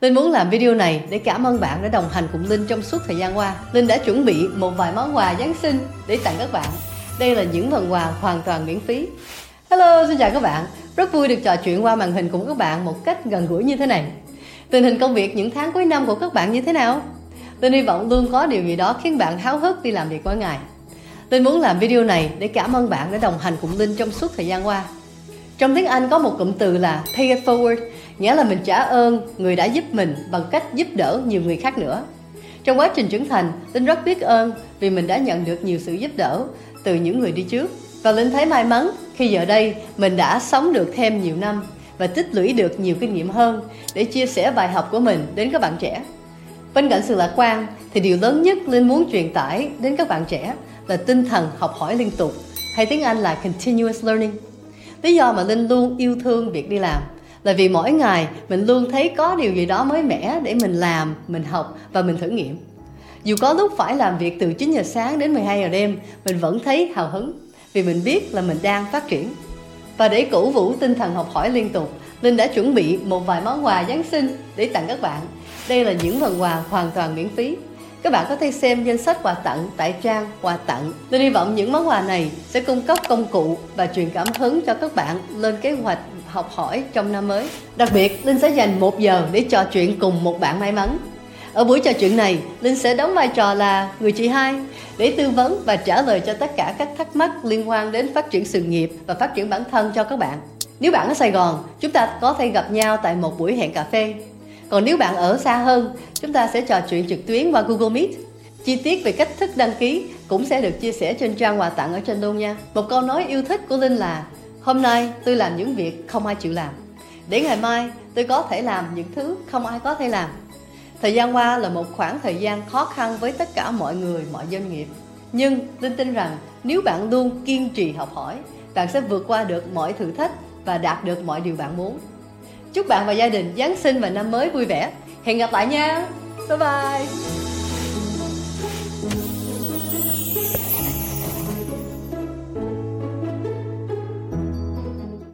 Linh muốn làm video này để cảm ơn bạn đã đồng hành cùng Linh trong suốt thời gian qua. Linh đã chuẩn bị một vài món quà Giáng sinh để tặng các bạn. Đây là những phần quà hoàn toàn miễn phí. Hello, xin chào các bạn. Rất vui được trò chuyện qua màn hình cùng các bạn một cách gần gũi như thế này. Tình hình công việc những tháng cuối năm của các bạn như thế nào? Linh hy vọng luôn có điều gì đó khiến bạn háo hức đi làm việc mỗi ngày. Linh muốn làm video này để cảm ơn bạn đã đồng hành cùng Linh trong suốt thời gian qua. Trong tiếng Anh có một cụm từ là pay it forward, nghĩa là mình trả ơn người đã giúp mình bằng cách giúp đỡ nhiều người khác nữa. Trong quá trình trưởng thành, Linh rất biết ơn vì mình đã nhận được nhiều sự giúp đỡ từ những người đi trước. Và Linh thấy may mắn khi giờ đây mình đã sống được thêm nhiều năm và tích lũy được nhiều kinh nghiệm hơn để chia sẻ bài học của mình đến các bạn trẻ. Bên cạnh sự lạc quan thì điều lớn nhất Linh muốn truyền tải đến các bạn trẻ là tinh thần học hỏi liên tục hay tiếng Anh là continuous learning. Lý do mà Linh luôn yêu thương việc đi làm là vì mỗi ngày mình luôn thấy có điều gì đó mới mẻ để mình làm, mình học và mình thử nghiệm. Dù có lúc phải làm việc từ 9 giờ sáng đến 12 giờ đêm, mình vẫn thấy hào hứng vì mình biết là mình đang phát triển. Và để cổ vũ tinh thần học hỏi liên tục, Linh đã chuẩn bị một vài món quà Giáng sinh để tặng các bạn. Đây là những phần quà hoàn toàn miễn phí. Các bạn có thể xem danh sách quà tặng tại trang quà tặng. Linh hy vọng những món quà này sẽ cung cấp công cụ và truyền cảm hứng cho các bạn lên kế hoạch học hỏi trong năm mới. Đặc biệt, Linh sẽ dành một giờ để trò chuyện cùng một bạn may mắn. Ở buổi trò chuyện này, Linh sẽ đóng vai trò là người chị hai để tư vấn và trả lời cho tất cả các thắc mắc liên quan đến phát triển sự nghiệp và phát triển bản thân cho các bạn. Nếu bạn ở Sài Gòn, chúng ta có thể gặp nhau tại một buổi hẹn cà phê. Còn nếu bạn ở xa hơn, chúng ta sẽ trò chuyện trực tuyến qua Google Meet. Chi tiết về cách thức đăng ký cũng sẽ được chia sẻ trên trang quà tặng ở trên luôn nha. Một câu nói yêu thích của Linh là Hôm nay tôi làm những việc không ai chịu làm. Để ngày mai tôi có thể làm những thứ không ai có thể làm. Thời gian qua là một khoảng thời gian khó khăn với tất cả mọi người, mọi doanh nghiệp. Nhưng Linh tin rằng nếu bạn luôn kiên trì học hỏi, bạn sẽ vượt qua được mọi thử thách và đạt được mọi điều bạn muốn. Chúc bạn và gia đình Giáng sinh và năm mới vui vẻ. Hẹn gặp lại nha. Bye bye.